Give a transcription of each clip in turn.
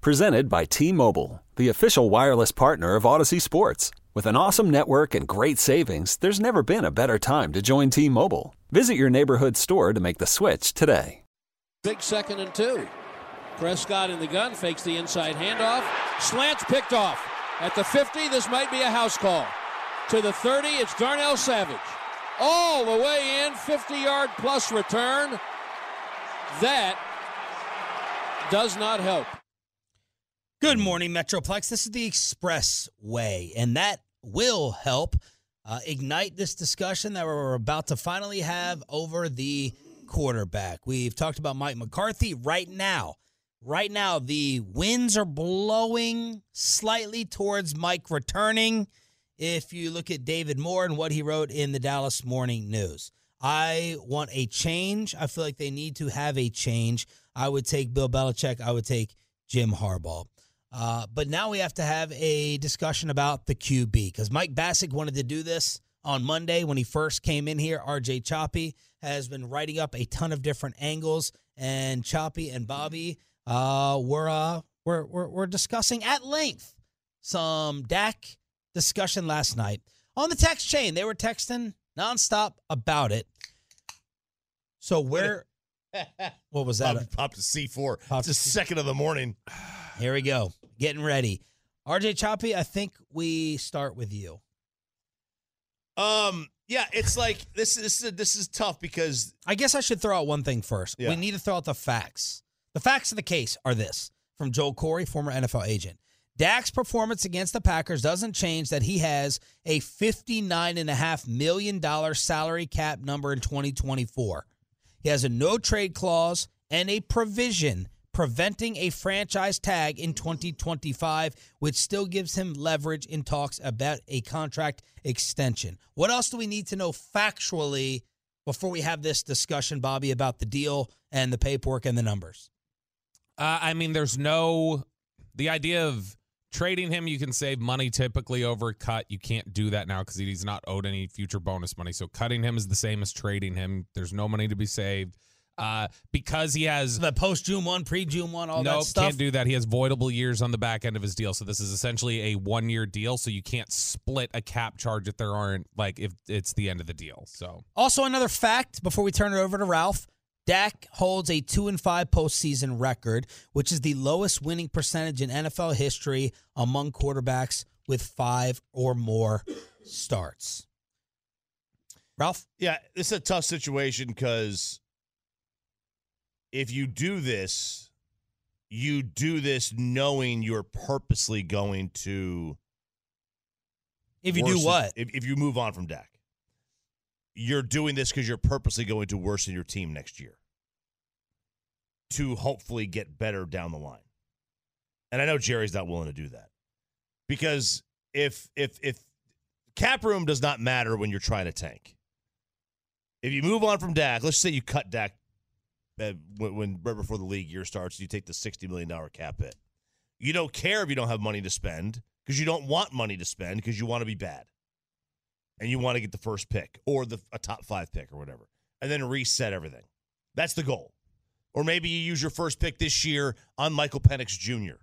Presented by T Mobile, the official wireless partner of Audacy Sports. With an awesome network and great savings, there's never been a better time to join T Mobile. Visit your neighborhood store to make the switch today. Big second and two. Prescott in the gun fakes the inside handoff. Slants picked off. At the 50, this might be a house call. To the 30, it's Darnell Savage. All the way in, 50 yard plus return. That does not help. Good morning, Metroplex. This is the Expressway, and that will help uh, ignite this discussion that we're about to finally have over the quarterback. We've talked about Mike McCarthy right now. Right now, the winds are blowing slightly towards Mike returning. If you look at David Moore and what he wrote in the Dallas Morning News, I want a change. I feel like they need to have a change. I would take Bill Belichick. I would take Jim Harbaugh. Uh, but now we have to have a discussion about the QB because Mike Bacsik wanted to do this on Monday when he first came in here. RJ Choppy has been writing up a ton of different angles, and Choppy and Bobby uh, were, uh, were, were, were discussing at length some Dak discussion last night on the text chain. They were texting nonstop about it. So where? what was that? Popped, popped a C4. Popped it's a the second of the morning. Here we go. Getting ready. RJ Choppy, I think we start with you. Um, yeah, it's like this. This is this is tough because I guess I should throw out one thing first. Yeah. We need to throw out the facts. The facts of the case are this from Joel Corry, former NFL agent. Dak's performance against the Packers doesn't change that he has a $59.5 million salary cap number in 2024. He has a no trade clause and a provision preventing a franchise tag in 2025, which still gives him leverage in talks about a contract extension. What else do we need to know factually before we have this discussion, Bobby, about the deal and the paperwork and the numbers? Uh, I mean, there's no the idea of trading him. You can save money typically over a cut. You can't do that now because he's not owed any future bonus money. So cutting him is the same as trading him. There's no money to be saved uh, because he has The post June 1, pre June 1, all no that stuff. can't do that. He has voidable years on the back end of his deal. So this is essentially a one year deal. So you can't split a cap charge if there aren't like if it's the end of the deal. So Also, another fact before we turn it over to Ralph Dak holds a 2 and 5 postseason record, which is the lowest winning percentage in NFL history among quarterbacks with five or more starts. Ralph? yeah, this is a tough situation because if you do this, you do this knowing you're purposely going to. If you do what? If, if you move on from Dak, you're doing this because you're purposely going to worsen your team next year to hopefully get better down the line. And I know Jerry's not willing to do that because if if if cap room does not matter when you're trying to tank. If you move on from Dak, let's say you cut Dak when, when right before the league year starts, you take the sixty million dollar cap hit. You don't care if you don't have money to spend because you don't want money to spend because you want to be bad, and you want to get the first pick or the a top five pick or whatever, and then reset everything. That's the goal. Or maybe you use your first pick this year on Michael Penix Jr.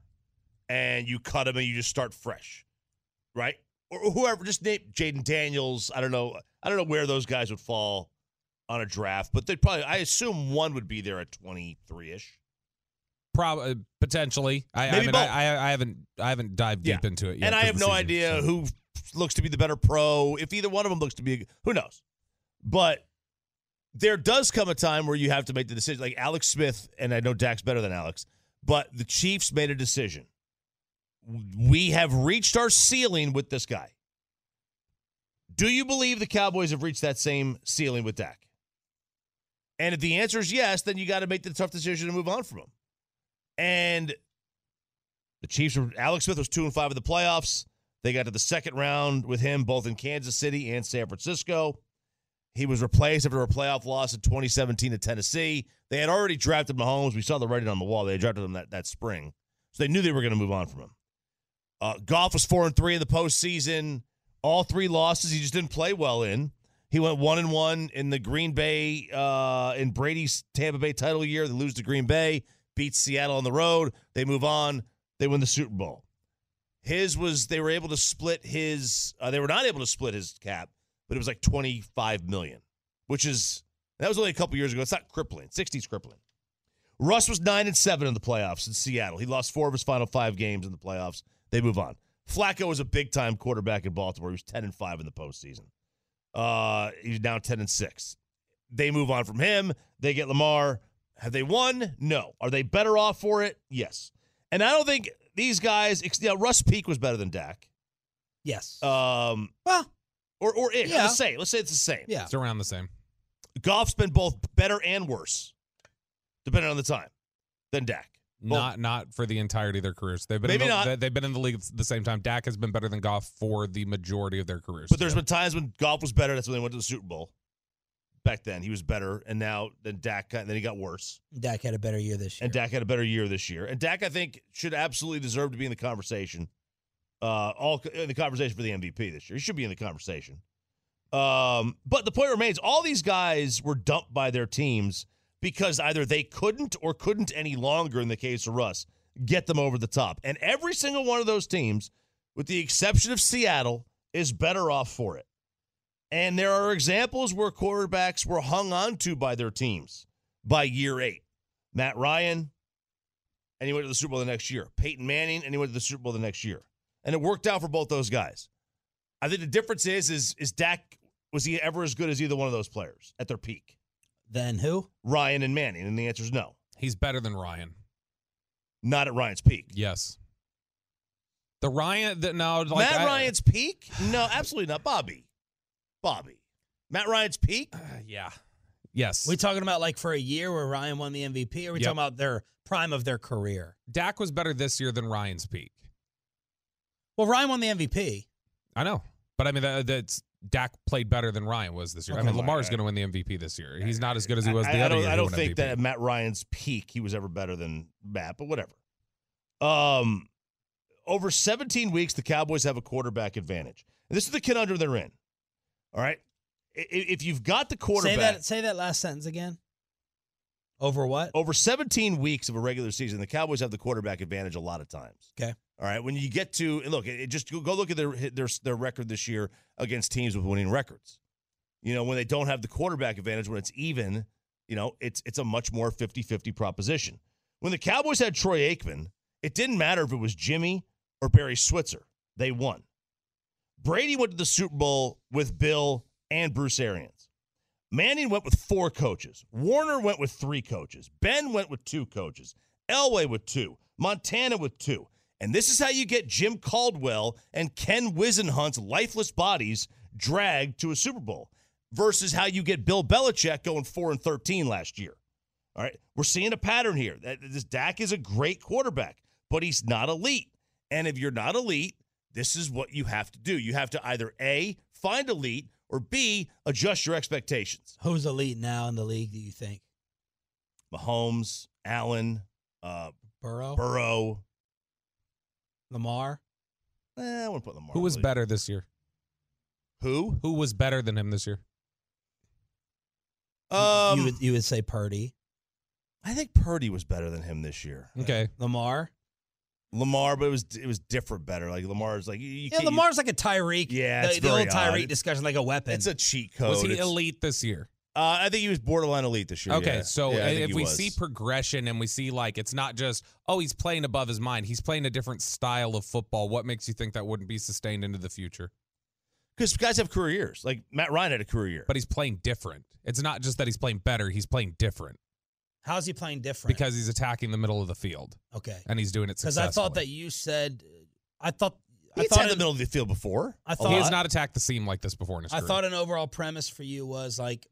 and you cut him and you just start fresh, right? Or whoever, just name Jayden Daniels. I don't know. I don't know where those guys would fall on a draft, but they'd probably. I assume one would be there at twenty three ish. probably uh, potentially. I, I Maybe mean, both. I, I, I haven't I haven't dived deep Yeah. into it yet. And I have no season, idea so. who looks to be the better pro. If either one of them looks to be, who knows? But there does come a time where you have to make the decision. Like Alex Smith, and I know Dak's better than Alex, but the Chiefs made a decision. We have reached our ceiling with this guy. Do you believe the Cowboys have reached that same ceiling with Dak? And if the answer is yes, then you got to make the tough decision to move on from him. And The Chiefs were Alex Smith was two and five in the playoffs. They got to the second round with him both in Kansas City and San Francisco. He was replaced after a playoff loss in 2017 to Tennessee. They had already drafted Mahomes. We saw the writing on the wall. They drafted him that, that spring. So they knew they were going to move on from him. Uh, Goff was four and three in the postseason. All three losses he just didn't play well in. He went one and one in the Green Bay uh, in Brady's Tampa Bay title year. They lose to Green Bay, beats Seattle on the road. They move on. They win the Super Bowl. His was they were able to split his. Uh, they were not able to split his cap, but it was like twenty five million, which is that was only a couple years ago. It's not crippling. Sixty's crippling. Russ was nine and seven in the playoffs in Seattle. He lost four of his final five games in the playoffs. They move on. Flacco was a big time quarterback in Baltimore. He was ten and five in the postseason. Uh, he's now ten and six. They move on from him. They get Lamar. Have they won? No. Are they better off for it? Yes. And I don't think these guys. You know, Russ Peak was better than Dak. Yes. Um, well, or or it. Yeah. Let's say let's say it's the same. yeah. It's around the same. Goff's been both better and worse, depending on the time, than Dak. Well- Not not for the entirety of their careers. They've been Maybe in the, not. they- They've been in the league at the same time. Dak has been better than Goff for the majority of their careers. But there's been times when Goff was better. That's when they went to the Super Bowl. Back then, he was better, and now then Dak, then he got worse. Dak had a better year this year. And Dak had a better year this year. And Dak, I think, should absolutely deserve to be in the conversation. Uh, all in the conversation for the MVP this year. He should be in the conversation. Um, but the point remains, all these guys were dumped by their teams because either they couldn't or couldn't any longer, in the case of Russ, get them over the top. And every single one of those teams, with the exception of Seattle, is better off for it. And there are examples where quarterbacks were hung on to by their teams by year eight. Matt Ryan, and he went to the Super Bowl the next year. Peyton Manning, and he went to the Super Bowl the next year. And it worked out for both those guys. I think the difference is, is, is Dak was he ever as good as either one of those players at their peak? Then who? Ryan and Manning, and the answer is no, he's better than Ryan. not at Ryan's peak. Yes. The Ryan that no like Matt I- Ryan's peak? No, absolutely not. Bobby, Bobby, Matt Ryan's peak? Uh, yeah. Yes. we talking about like for a year where Ryan won the MVP, or we Yep. talking about their prime of their career? Dak was better this year than Ryan's peak. Well, Ryan won the MVP. I know. But I mean that, that's Dak played better than Ryan was this year. Oh, I mean come on. Lamar's going to win the MVP this year. He's not as good as he was the I, I other don't, year. I don't think MVP. that at Matt Ryan's peak he was ever better than Matt, but whatever. Um, over 17 weeks, the Cowboys have a quarterback advantage. And this is the conundrum they're in. All right, I- i- if you've got the Say quarterback that. Say that last sentence again. Over what? over 17 weeks of a regular season, the Cowboys have the quarterback advantage a lot of times. Okay. All right, when you get to look, it, just go look at their their their record this year against teams with winning records. You know, when they don't have the quarterback advantage, when it's even, you know, it's it's a much more 50-50 proposition. When the Cowboys had Troy Aikman, it didn't matter if it was Jimmy or Barry Switzer. They won. Brady went to the Super Bowl with Bill and Bruce Arians. Manning went with four coaches. Warner went with three coaches. Ben went with two coaches. Elway with two. Montana with two. And this is how you get Jim Caldwell and Ken Whisenhunt's lifeless bodies dragged to a Super Bowl versus how you get Bill Belichick going 4 and 13 last year. All right. We're seeing a pattern here. This Dak is a great quarterback, but he's not elite. And if you're not elite, this is what you have to do. You have to either A, find elite, or B, adjust your expectations. Who's elite now in the league? Do you think? Mahomes, Allen, uh, Burrow, Burrow. Lamar. Eh, I wouldn't put Lamar. Who was in better this year? Who? Who was better than him this year? Um, you would you would say Purdy, I think Purdy was better than him this year. Okay. Lamar. Lamar, but it was it was different better. Like Lamar's like you, you Yeah, Lamar's like a Tyreek. Yeah, the, it's the old Tyreek discussion, like a weapon. It's a cheat code. Was he It's- elite this year? Uh, I think he was borderline elite this year. Okay, yeah. so Yeah, if we was. see progression and we see like it's not just oh he's playing above his mind, he's playing a different style of football. What makes you think that wouldn't be sustained into the future? because guys have career years. Like Matt Ryan had a career year. But he's playing different. It's not just that he's playing better; he's playing different How's he playing different? because he's attacking the middle of the field okay, and he's doing it because. I thought that you said, I thought, I thought had the middle of the field before. I thought- he has not attacked the seam like this before in his I career. thought an overall premise for you was like,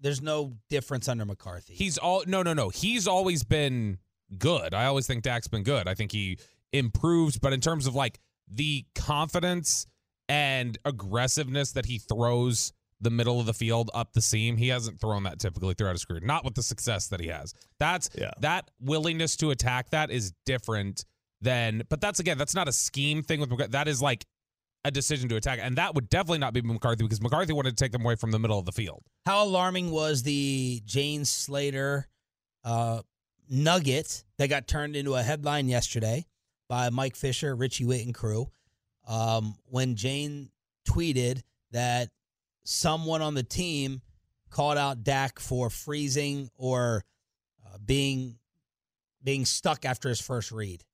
there's no difference under McCarthy. He's all no, no, no. He's always been good. I always think Dak's been good. I think he improved, but in terms of like the confidence and aggressiveness that he throws the middle of the field up the seam, he hasn't thrown that typically throughout his career. Not with the success that he has. That's Yeah. that willingness to attack that is different than. But that's again, that's not a scheme thing with McCarthy. That is like a decision to attack, and that would definitely not be McCarthy because McCarthy wanted to take them away from the middle of the field. How alarming was the Jane Slater uh, nugget that got turned into a headline yesterday by Mike Fisher, Richie Witt, and crew um, when Jane tweeted that someone on the team called out Dak for freezing or uh, being being stuck after his first read.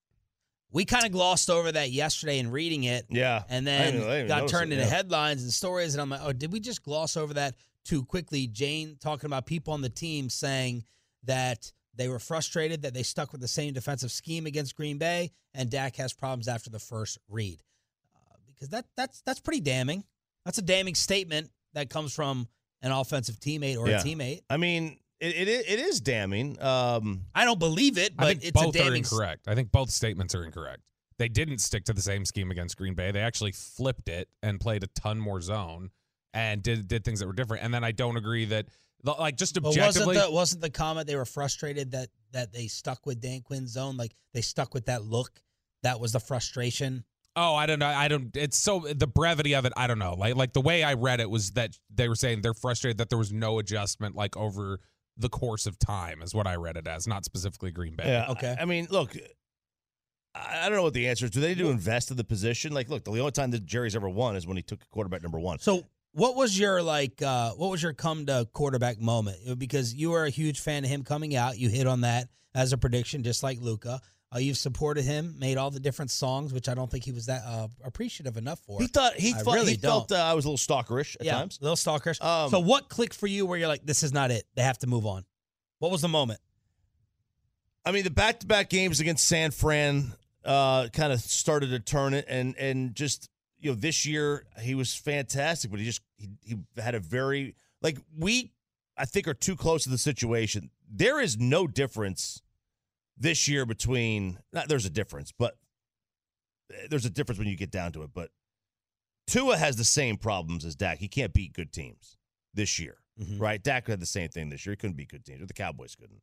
We kind of glossed over that yesterday in reading it Yeah. and then I didn't got turned it, into yeah. headlines and stories. And I'm like, oh, did we just gloss over that too quickly? Jane talking about people on the team saying that they were frustrated that they stuck with the same defensive scheme against Green Bay, and Dak has problems after the first read. Uh, because that that's that's pretty damning. That's a damning statement that comes from an offensive teammate or Yeah. a teammate. I mean, it, it, it is damning. Um, I don't believe it, but I think it's both a are damning. incorrect. I think both statements are incorrect. They didn't stick to the same scheme against Green Bay. They actually flipped it and played a ton more zone and did did things that were different. And then I don't agree that like just But wasn't objectively. the wasn't the comment they were frustrated that that they stuck with Dan Quinn's zone, like they stuck with that look. That was the frustration. Oh, I don't know. I don't. It's so the brevity of it. I don't know. Like like the way I read it was that they were saying they're frustrated that there was no adjustment like over the course of time is what I read it as, not specifically Green Bay. yeah. Okay. I, I mean, look, I, I don't know what the answer is. Do they need to invest in the position? Like, look, the only time that Jerry's ever won is when he took quarterback number one. So, what was your like? uh What was your come to quarterback moment? Because you were a huge fan of him coming out. You hit on that as a prediction, just like Luka. Uh, you've supported him, made all the different songs, which I don't think he was that uh, appreciative enough for. He thought he, I thought, really he felt uh, I was a little stalkerish at yeah, times. little stalkers. Um, so, what clicked for you where you're like, this is not it? They have to move on. What was the moment? I mean, the back-to-back games against San Fran uh, kind of started to turn it, and and just you know this year he was fantastic, but he just he, he had a very like we I think are too close to the situation. There is no difference this year between not there's a difference, but there's a difference when you get down to it. But Tua has the same problems as Dak. He can't beat good teams this year, Mhm. right? Dak had the same thing this year. He couldn't beat good teams, or the Cowboys couldn't.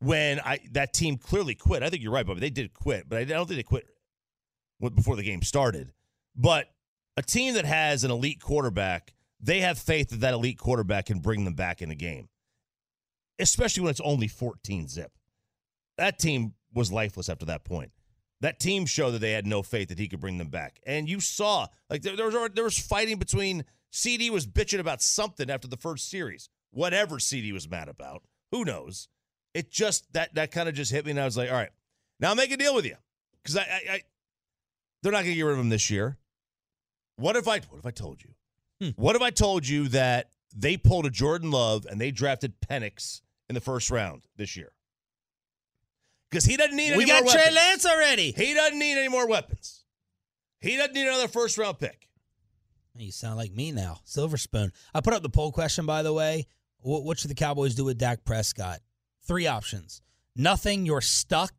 when I that team clearly quit. I think you're right, Bobby. They did quit, but I don't think they quit before the game started. But a team that has an elite quarterback, they have faith that that elite quarterback can bring them back in the game, especially when it's only 14 zip. That team was lifeless after that point. That team showed that they had no faith that he could bring them back. And you saw, like, there, there was there was fighting between CD was bitching about something after the first series. Whatever CD was mad about, who knows? It just that that kind of just hit me, and I was like, all right, now I'll make a deal with you because I, I, I they're not going to get rid of him this year. What if I what if I told you? Hmm. What if I told you that they pulled a Jordan Love and they drafted Penix in the first round this year? Because he doesn't need any We more got Trey weapons. Lance already. He doesn't need any more weapons. He doesn't need another first round pick. You sound like me now. Silver spoon. I put up the poll question, by the way. What, what should the Cowboys do with Dak Prescott? Three options. Nothing, you're stuck.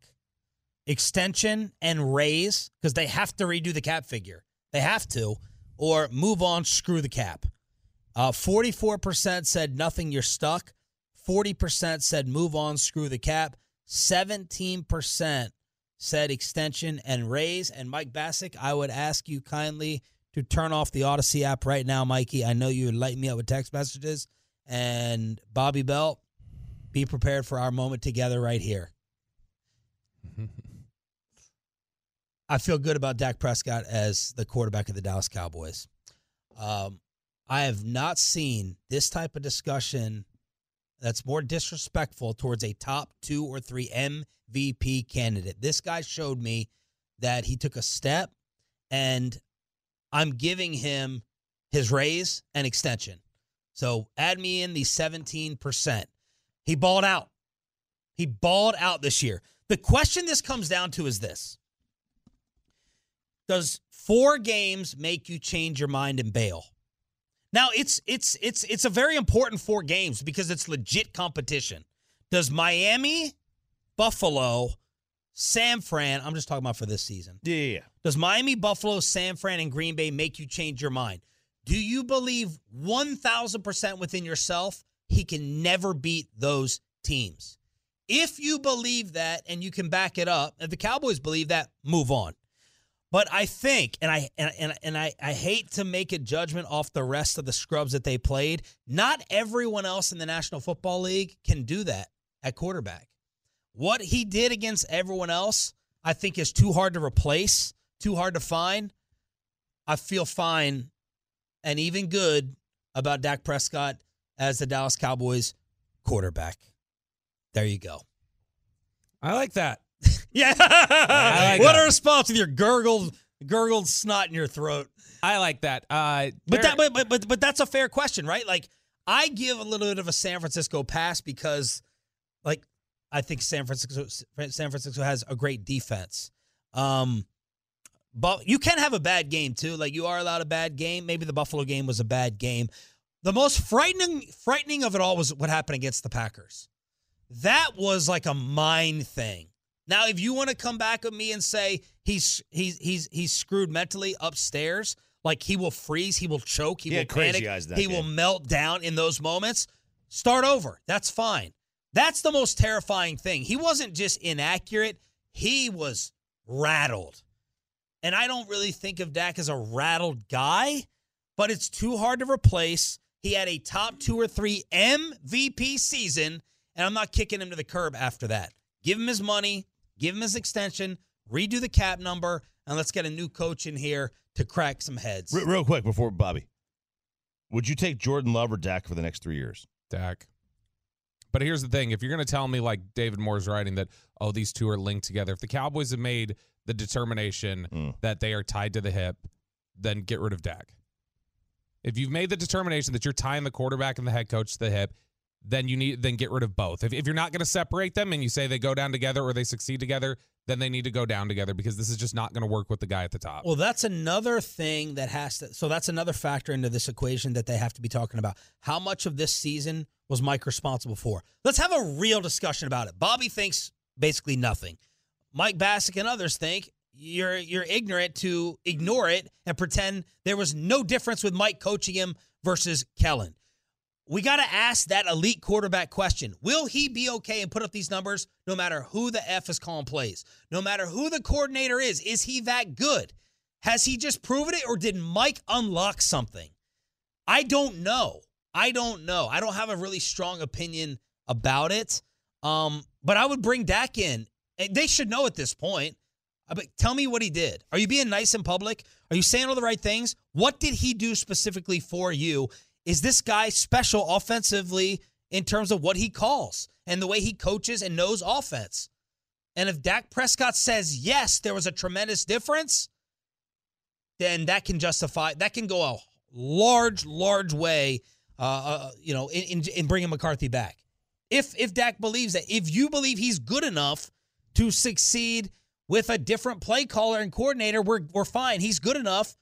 Extension and raise, because they have to redo the cap figure. They have to. Or move on, screw the cap. Uh, 44% said nothing, you're stuck. 40% said move on, screw the cap. 17% said extension and raise. And Mike Bacsik, I would ask you kindly to turn off the Audacy app right now, Mikey. I know you would light me up with text messages. And Bobby Belt, be prepared for our moment together right here. I feel good about Dak Prescott as the quarterback of the Dallas Cowboys. Um, I have not seen this type of discussion that's more disrespectful towards a top two or three MVP candidate. This guy showed me that he took a step, and I'm giving him his raise and extension. So add me in the 17%. He balled out. He balled out this year. The question this comes down to is this Does four games make you change your mind and bail? Now it's it's it's it's a very important four games because it's legit competition. Does Miami, Buffalo, San Fran, I'm just talking about for this season. Yeah. Does Miami, Buffalo, San Fran, and Green Bay make you change your mind? Do you believe 1000% within yourself he can never beat those teams? If you believe that and you can back it up, if the Cowboys believe that, move on. But I think, and I and, and, and I, I hate to make a judgment off the rest of the scrubs that they played. Not everyone else in the National Football League can do that at quarterback. What he did against everyone else, I think, is too hard to replace, too hard to find. I feel fine and even good about Dak Prescott as the Dallas Cowboys quarterback. There you go. I like that. Yeah. like what that. a response with your gurgled gurgled snot in your throat. I like that. Uh, But that but, but but but that's a fair question, right? Like I give a little bit of a San Francisco pass because like I think San Francisco San Francisco has a great defense. Um but you can have a bad game too. Like you are allowed a bad game. Maybe the Buffalo game was a bad game. The most frightening frightening of it all was what happened against the Packers. That was like a mind thing. Now, if you want to come back at me and say he's he's he's he's screwed mentally upstairs, like he will freeze, he will choke, he He will panic, he will melt down in those moments. Start over. That's fine. That's the most terrifying thing. He wasn't just inaccurate; he was rattled. And I don't really think of Dak as a rattled guy, but it's too hard to replace. He had a top two or three MVP season, and I'm not kicking him to the curb after that. Give him his money, give him his extension, redo the cap number, and let's get a new coach in here to crack some heads. Re- real quick before Bobby, would you take Jordan Love or Dak for the next three years? Dak. But here's the thing: if you're going to tell me, like David Moore's writing, that oh these two are linked together, if the Cowboys have made the determination Mm. that they are tied to the hip, then get rid of Dak. If you've made the determination that you're tying the quarterback and the head coach to the hip, then you need then get rid of both. If, if you're not going to separate them and you say they go down together or they succeed together, then they need to go down together because this is just not going to work with the guy at the top. Well, that's another thing that has to. So that's another factor into this equation that they have to be talking about. How much of this season was Mike responsible for? Let's have a real discussion about it. Bobby thinks basically nothing. Mike Bassick and others think you're you're ignorant to ignore it and pretend there was no difference with Mike coaching him versus Kellen. We got to ask that elite quarterback question. Will he be okay and put up these numbers no matter who the F is calling plays? No matter who the coordinator is, is he that good? Has he just proven it or did Mike unlock something? I don't know. I don't know. I don't have a really strong opinion about it. Um, but I would bring Dak in. They should know at this point. Uh, But tell me what he did. Are you being nice in public? Are you saying all the right things? What did he do specifically for you? Is this guy special offensively in terms of what he calls and the way he coaches and knows offense? And if Dak Prescott says yes, there was a tremendous difference, then that can justify that can go a large, large way, uh, uh, you know, in, in in bringing McCarthy back. If if Dak believes that, if you believe he's good enough to succeed with a different play caller and coordinator, we're we're fine. He's good enough.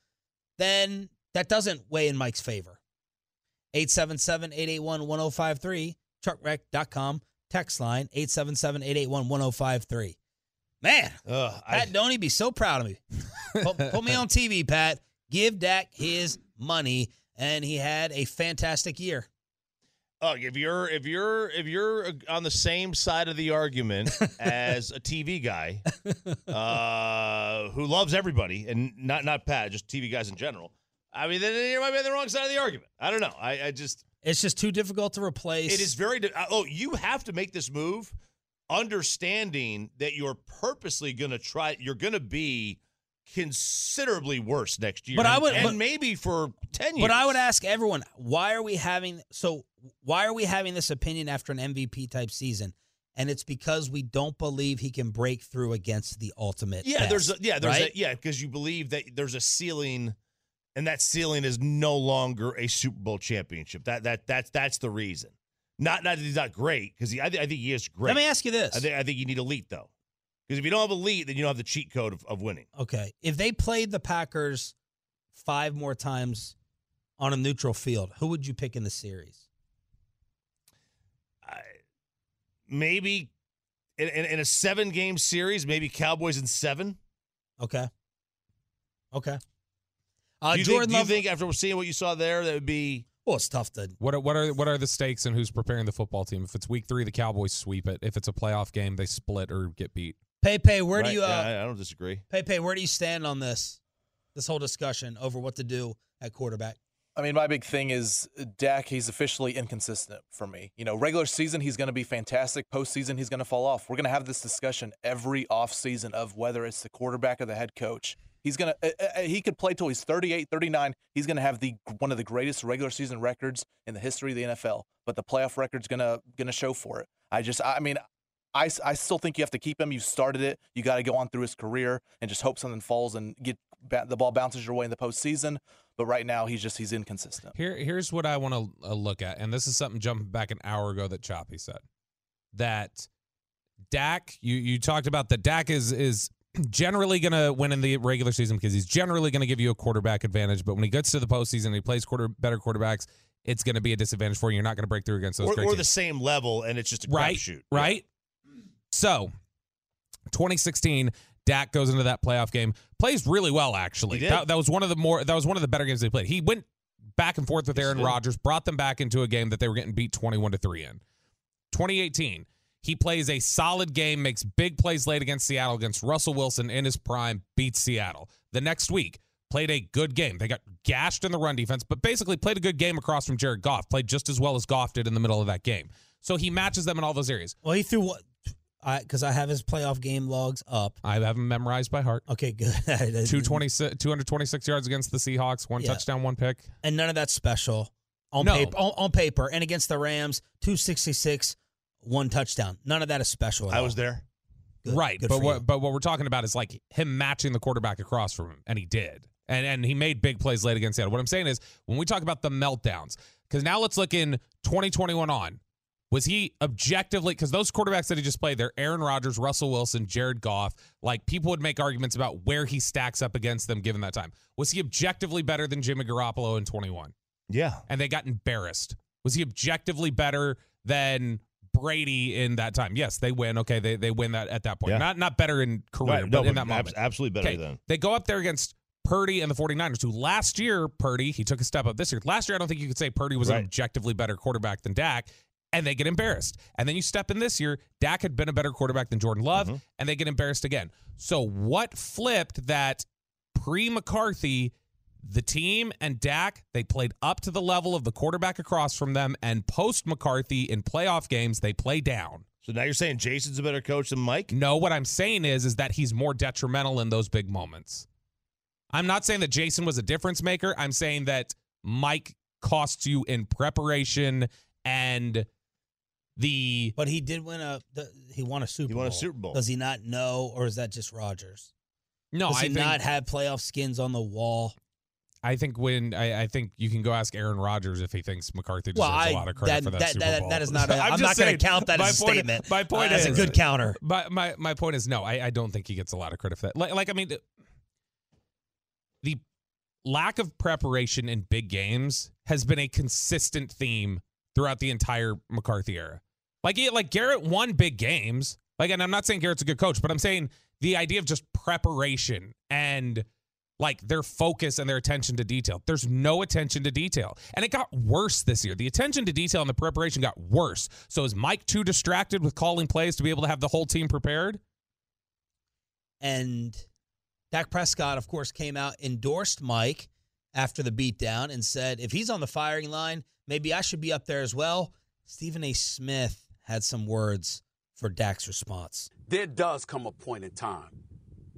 Then that doesn't weigh in Mike's favor. 877-881-1053, truckwreck.com, text line 877-881-1053. Man, Ugh, I- Pat Doney be so proud of me. put, put me on TV, Pat. Give Dak his money, and he had a fantastic year. Look, if you're if you're if you're on the same side of the argument as a TV guy uh, who loves everybody and not not Pat, just TV guys in general, I mean, then you might be on the wrong side of the argument. I don't know. I, I just It's just too difficult to replace. it is very. di- Oh, you have to make this move, understanding that you're purposely going to try. You're going to be considerably worse next year. But I would- and but- maybe for ten years. But I would ask everyone, why are we having so why are we having this opinion after an MVP type season? And it's because we don't believe he can break through against the ultimate. Yeah, there's a, yeah, there's right? a, yeah, because you believe that there's a ceiling, and that ceiling is no longer a Super Bowl championship. That that that's that's the reason. Not not that he's not great because I, thi- I think he is great. Let me ask you this. I think I think you need elite though, because if you don't have elite, then you don't have the cheat code of, of winning. Okay. If they played the Packers five more times on a neutral field, who would you pick in the series? I, maybe in, in, in a seven game series, maybe Cowboys in seven. Okay. Okay. Uh, do you, Jordan think, do you think after seeing what you saw there, that would be well, it's tough to. What are, what are what are the stakes and who's preparing the football team? If it's week three, the Cowboys sweep it. If it's a playoff game, they split or get beat. Pepe, where do you uh, Yeah, I, I don't disagree. Pepe, where do you stand on this? This whole discussion over what to do at quarterback. I mean, my big thing is uh, Dak. He's officially inconsistent for me. You know, regular season he's going to be fantastic. Postseason he's going to fall off. We're going to have this discussion every offseason of whether it's the quarterback or the head coach. He's going to uh, uh, uh, he could play till he's 38, 39. He's going to have the one of the greatest regular season records in the history of the NFL. But the playoff record's going to going to show for it. I just I mean, I, I still think you have to keep him. You started it. You got to go on through his career and just hope something falls and get the ball bounces your way in the postseason. But right now, he's just he's inconsistent. Here, here's what I want to uh, look at, and this is something jumping back an hour ago that Choppy said that Dak. You you talked about that Dak is is generally going to win in the regular season because he's generally going to give you a quarterback advantage, but when he gets to the postseason and he plays quarter better quarterbacks, it's going to be a disadvantage for you. You're not going to break through against those Or, great or teams. the same level, and it's just a right, crapshoot. right. So, 2016, Dak goes into that playoff game, plays really well. Actually. That, that was one of the more that was one of the better games they played. He went back and forth with Aaron. Rodgers, brought them back into a game that they were getting beat 21 to three in. 2018, he plays a solid game, makes big plays late against Seattle against Russell Wilson in his prime, beats Seattle. The next week, played a good game. They got gashed in the run defense, but basically played a good game across from Jared Goff. Played just as well as Goff did in the middle of that game. So he matches them in all those areas. Well, he threw what? I because I have his playoff game logs up. I have them memorized by heart. Okay, good. 226, 226 yards against the Seahawks, one Yeah. touchdown, one pick. and none of that's special on No. paper. On, on paper, and against the Rams, two sixty six, one touchdown. None of that is special. At I all. was there. Good. right. Good but for what you. but what we're talking about is like him matching the quarterback across from him, and he did. And and he made big plays late against Seattle. What I'm saying is when we talk about the meltdowns, because now let's look in 2021 on. Was he objectively because those quarterbacks that he just played, they're Aaron Rodgers, Russell Wilson, Jared Goff. Like people would make arguments about where he stacks up against them given that time. Was he objectively better than Jimmy Garoppolo in 21? Yeah. and they got embarrassed. Was he objectively better than Brady in that time? Yes, they win. Okay, they they win that at that point. Yeah. Not not better in career, Right, but no, in that moment. absolutely better okay, than. They go up there against Purdy and the 49ers, who last year, Purdy, he took a step up this year. Last year, I don't think you could say Purdy was an objectively better quarterback than Dak. And they get embarrassed. And then you step in this year, Dak had been a better quarterback than Jordan Love, Mm-hmm. and they get embarrassed again. So, what flipped that pre McCarthy the team and Dak, they played up to the level of the quarterback across from them, and post McCarthy in playoff games, they play down. So now you're saying Jason's a better coach than Mike? No, what I'm saying is, is that he's more detrimental in those big moments. I'm not saying that Jason was a difference maker. I'm saying that Mike costs you in preparation and the But he did win a. The, he won a Super. He Bowl. won a Super Bowl. Does he not know, or is that just Rodgers? no. Does I he think not have playoff skins on the wall? I think when I, I think you can go ask Aaron Rodgers if he thinks McCarthy deserves Well, I- a lot of credit that- for that, that- Super that- Bowl. that is not a- I'm just not gonna count that my as a point- statement. My point is that's a good counter. My my my point is no, I, I don't think he gets a lot of credit for that. Like, like I mean, the lack of preparation in big games has been a consistent theme throughout the entire McCarthy era. Like like Garrett won big games. Like, and I'm not saying Garrett's a good coach, but I'm saying the idea of just preparation and like their focus and their attention to detail. There's no attention to detail. And it got worse this year. The attention to detail and the preparation got worse. So is Mike too distracted with calling plays to be able to have the whole team prepared? And Dak Prescott, of course, came out, endorsed Mike after the beatdown, and said, if he's on the firing line, maybe I should be up there as well. Stephen A. Smith had some words for Dak's response. there does come a point in time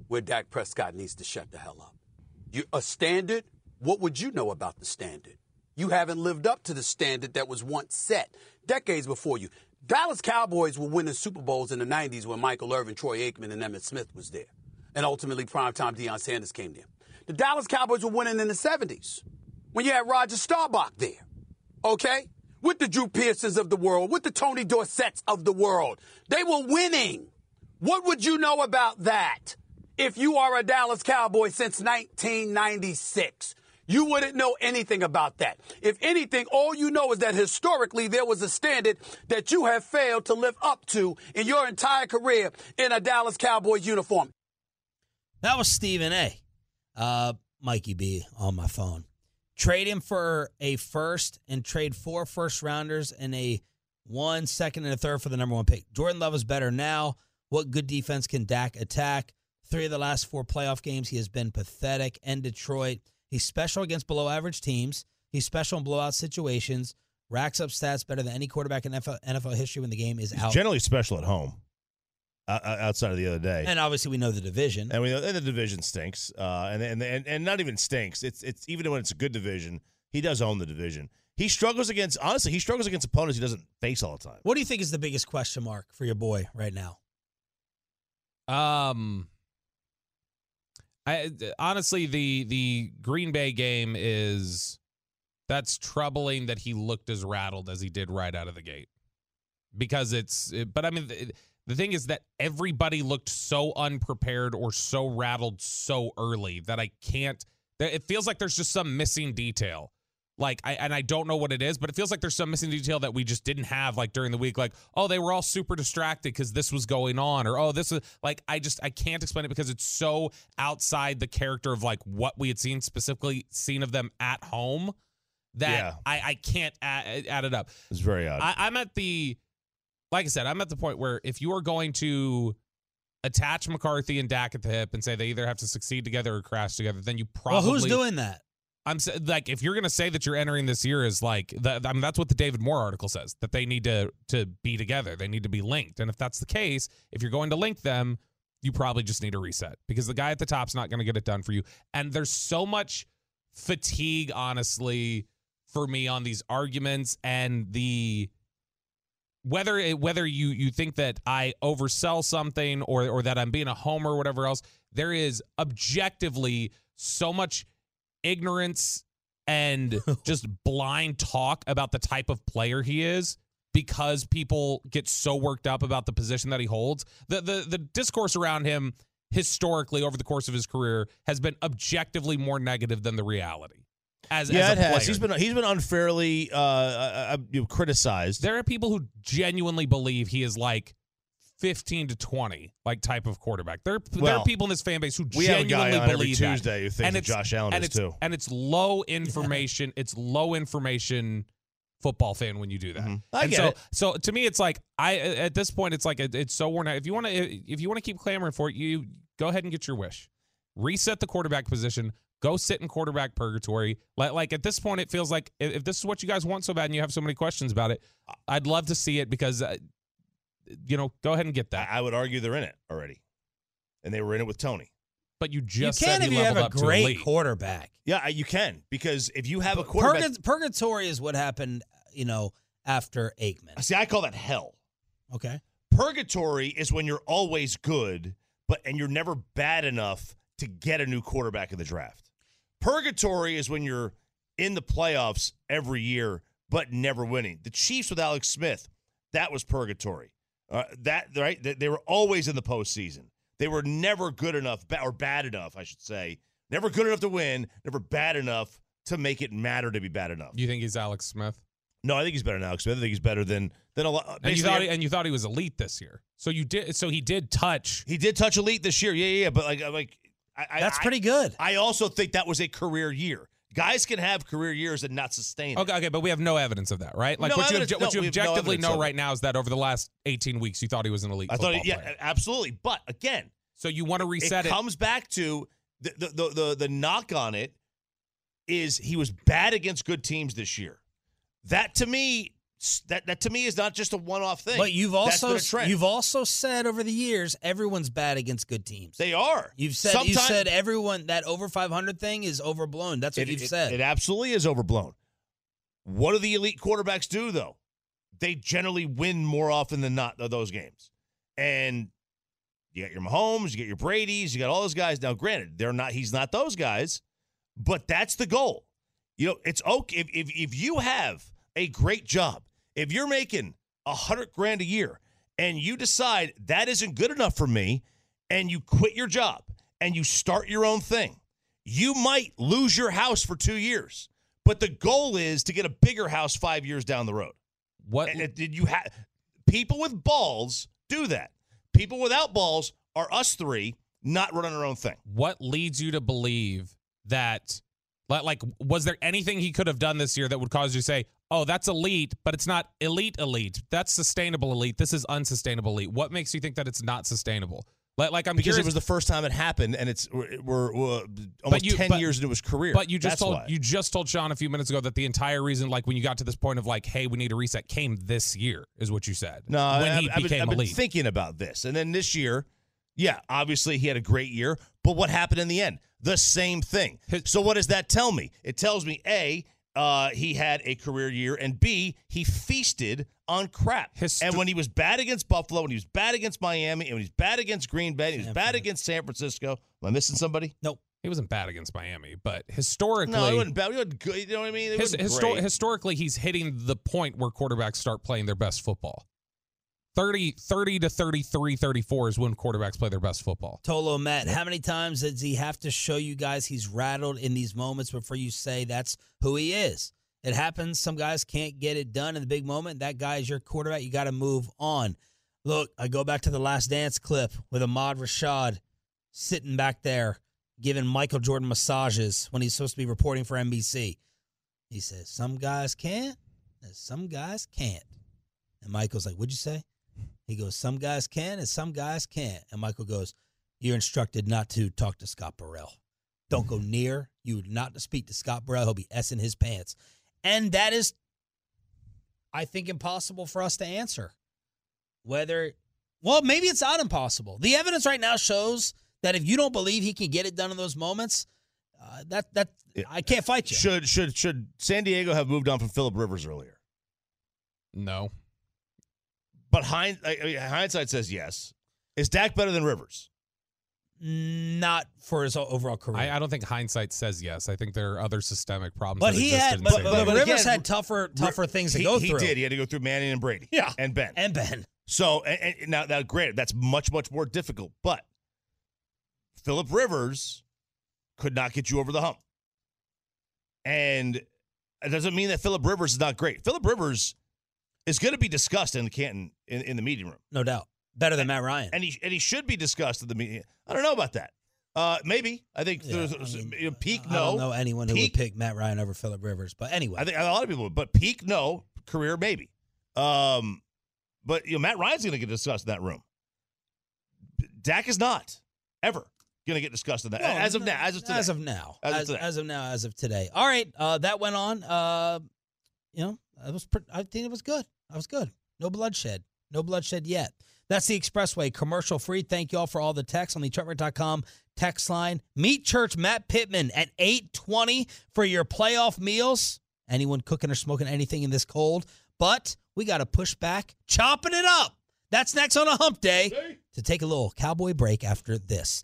where Dak Prescott needs to shut the hell up. You a standard? What would you know about the standard? You haven't lived up to the standard that was once set decades before you. Dallas Cowboys were winning Super Bowls in the 90s when Michael Irvin, Troy Aikman, and Emmitt Smith was there. And ultimately, primetime Deion Sanders came there. The Dallas Cowboys were winning in the 70s when you had Roger Staubach there. Okay? With the Drew Pearsons of the world, with the Tony Dorsetts of the world. They were winning. What would you know about that if you are a Dallas Cowboy since 1996? You wouldn't know anything about that. If anything, all you know is that historically there was a standard that you have failed to live up to in your entire career in a Dallas Cowboys uniform. That was Stephen A. Uh, Mikey B on my phone. Trade him for a first and trade four first rounders and a one second and a third for the number one pick. Jordan Love is better now. What good defense can Dak attack? Three of the last four playoff games, he has been pathetic. And Detroit, he's special against below average teams. He's special in blowout situations. Racks up stats better than any quarterback in NFL, NFL history when the game is He's out. generally special at home. Uh, outside of the other day, and obviously, we know the division. and we know and the division stinks, uh, and, and and and not even stinks. It's it's even when it's a good division, he does own the division. He struggles against honestly, he struggles against opponents he doesn't face all the time. What do you think is the biggest question mark for your boy right now? Um, I honestly the the Green Bay game is that's troubling that he looked as rattled as he did right out of the gate because it's but I mean the, the thing is that everybody looked so unprepared or so rattled so early that I can't it feels like there's just some missing detail like I and I don't know what it is, but it feels like there's some missing detail that we just didn't have like during the week. Like, oh, they were all super distracted because this was going on, or oh, this is like I just I can't explain it because it's so outside the character of like what we had seen specifically seen of them at home that Yeah. I I can't add, add it up. It's very odd. I, I'm at the like I said, I'm at the point where if you are going to attach McCarthy and Dak at the hip and say they either have to succeed together or crash together, then you probably well, who's doing that? I'm like, if you're gonna say that you're entering this year is like, the, I mean, that's what the David Moore article says that they need to to be together, they need to be linked, and if that's the case, if you're going to link them, you probably just need a reset because the guy at the top's not gonna get it done for you, and there's so much fatigue, honestly, for me on these arguments and the whether it, whether you you think that I oversell something or or that I'm being a homer or whatever else, there is objectively so much ignorance and just blind talk about the type of player he is because people get so worked up about the position that he holds. The the the discourse around him historically over the course of his career has been objectively more negative than the reality. As, yeah, as it has. player. He's been he's been unfairly uh, uh, uh, criticized. There are people who genuinely believe he is like 15 to 20, like type of quarterback. There, there are people in this fan base who we have a genuinely guy on every believe that. Tuesday who thinks And that Josh Allen and is too. And it's low information. it's low information football fan when you do that. I and get so, it. so to me, it's like I at this point, it's like it's so worn out. If you want to, if you want to keep clamoring for it, you go ahead and get your wish. Reset the quarterback position. Go sit in quarterback purgatory. Like, like at this point, it feels like if, if this is what you guys want so bad, and you have so many questions about it, I'd love to see it because, uh, you know, go ahead and get that. I would argue they're in it already, and they were in it with Tony. But you just you can said if he you have a great quarterback. Yeah, you can because if you have a quarterback, Purga- purgatory is what happened, you know, after Aikman. see, I call that hell. Okay. Purgatory is when you're always good, but and you're never bad enough to get a new quarterback in the draft. Purgatory is when you're in the playoffs every year but never winning. The Chiefs with Alex Smith, that was purgatory. Uh, that right? They, they were always in the postseason. They were never good enough, or bad enough, I should say. Never good enough to win. Never bad enough to make it matter to be bad enough. You think he's Alex Smith? No, I think he's better than Alex Smith. I think he's better than than a lot. And you thought he, and you thought he was elite this year. So you did. So he did touch. He did touch elite this year. Yeah, yeah, yeah. But like, like I, I- That's I- pretty good. I also think that was a career year. Guys can have career years and not sustain. it. Okay, okay, but we have no evidence of that, right? Like No what you evidence- obje- what you we have no objectively know of it. right now is that over the last 18 weeks, you thought he was an elite. I thought, football yeah, player. absolutely. But again, So you want to reset it it? comes back to the, the the the the knock on it is he was bad against good teams this year. That to me, that that to me is not just a one off thing. But you've also been a trend. you've also said over the years everyone's bad against good teams. they are. You've said you said everyone that over 500 thing is overblown. That's what it, you've it- said. It absolutely is overblown. What do the elite quarterbacks do though? They generally win more often than not of those games. And you got your Mahomes, you got your Brady's, you got all those guys. Now, granted, they're not. He's not those guys, but that's the goal. You know, it's okay if if, if you have a great job, if you're making a hundred grand a year, and you decide that isn't good enough for me, and you quit your job and you start your own thing, you might lose your house for two years. But the goal is to get a bigger house five years down the road. what And did you have people with balls do that? People without balls are us three not running our own thing. what leads you to believe that like, like was there anything he could have done this year that would cause you to say oh that's elite but it's not elite elite that's sustainable elite this is unsustainable elite what makes you think that it's not sustainable like, like i'm Because curious it was the first time it happened, and it's we're, we're, we're almost you- ten but- years into his career. but you just That's told why. you just told Sean a few minutes ago that the entire reason like when you got to this point of like hey we need a reset came this year is what you said No, when I've, he I've been, became I've been elite thinking about this, and then this year, yeah, obviously he had a great year, but what happened in the end? The same thing. His- so what does that tell me? It tells me a uh, he had a career year, and b he feasted on crap. His and when he was bad against Buffalo, when he was bad against Miami, and when he was bad against Green Bay, and he was bad against San Francisco. Am I missing somebody? nope. he wasn't bad against Miami but historically No, he wasn't bad. He wasn't good. You know what I mean? His, histor- historically, he's hitting the point where quarterbacks start playing their best football. 30, 30 to 33, 34 is when quarterbacks play their best football. Tolo Matt, how many times does he have to show you guys he's rattled in these moments before you say that's who he is? It happens. Some guys can't get it done in the big moment. That guy is your quarterback. You got to move on. Look, I go back to the last dance clip with Ahmad Rashad sitting back there giving Michael Jordan massages when he's supposed to be reporting for NBC. He says, Some guys can, and some guys can't. And Michael's like, What'd you say? He goes, Some guys can and some guys can't. And Michael goes, You're instructed not to talk to Scott Burrell. Don't go near. You are not to speak to Scott Burrell. He'll be S in his pants. And that is, I think, impossible for us to answer. Whether, well, maybe it's not impossible. The evidence right now shows that if you don't believe he can get it done in those moments, uh, that that Yeah. I can't fight you. Should should should San Diego have moved on from Philip Rivers earlier? No. But hind, I mean, hindsight says yes. Is Dak better than Rivers? Not for his overall career. I, I don't think hindsight says yes. I think there are other systemic problems. but he had, in but, but, but Rivers again, had tougher, tougher things to go he through. He did. He had to go through Manning and Brady. Yeah. and Ben. and Ben. So and, and now, now, granted, that's much much more difficult. But Philip Rivers could not get you over the hump, and it doesn't mean that Philip Rivers is not great. Philip Rivers is going to be discussed in the Canton in, in the meeting room, No doubt. Better than Matt Ryan. and he and he should be discussed at the meeting. I don't know about that. Uh, maybe I think Yeah, there's I mean, peak. I No, don't know anyone who would pick Matt Ryan over Philip Rivers. But anyway, I think a lot of people would, but peak, no. Career, maybe. Um, but you know, Matt Ryan's going to get discussed in that room. Dak is not ever going to get discussed in that Well, as of now. As of today. as of now, As of as, today. as of now, as of today. All right, uh, that went on. Uh, you know, I was. Pre- I think it was good. I was good. No bloodshed. No bloodshed yet. That's the Expressway, commercial free. Thank you all for all the texts on the Truckmer.com text line. Meat Church Matt Pittman at 820 for your playoff meals. Anyone cooking or smoking anything in this cold? But we got to push back, chopping it up. That's next on a hump day to take a little cowboy break after this.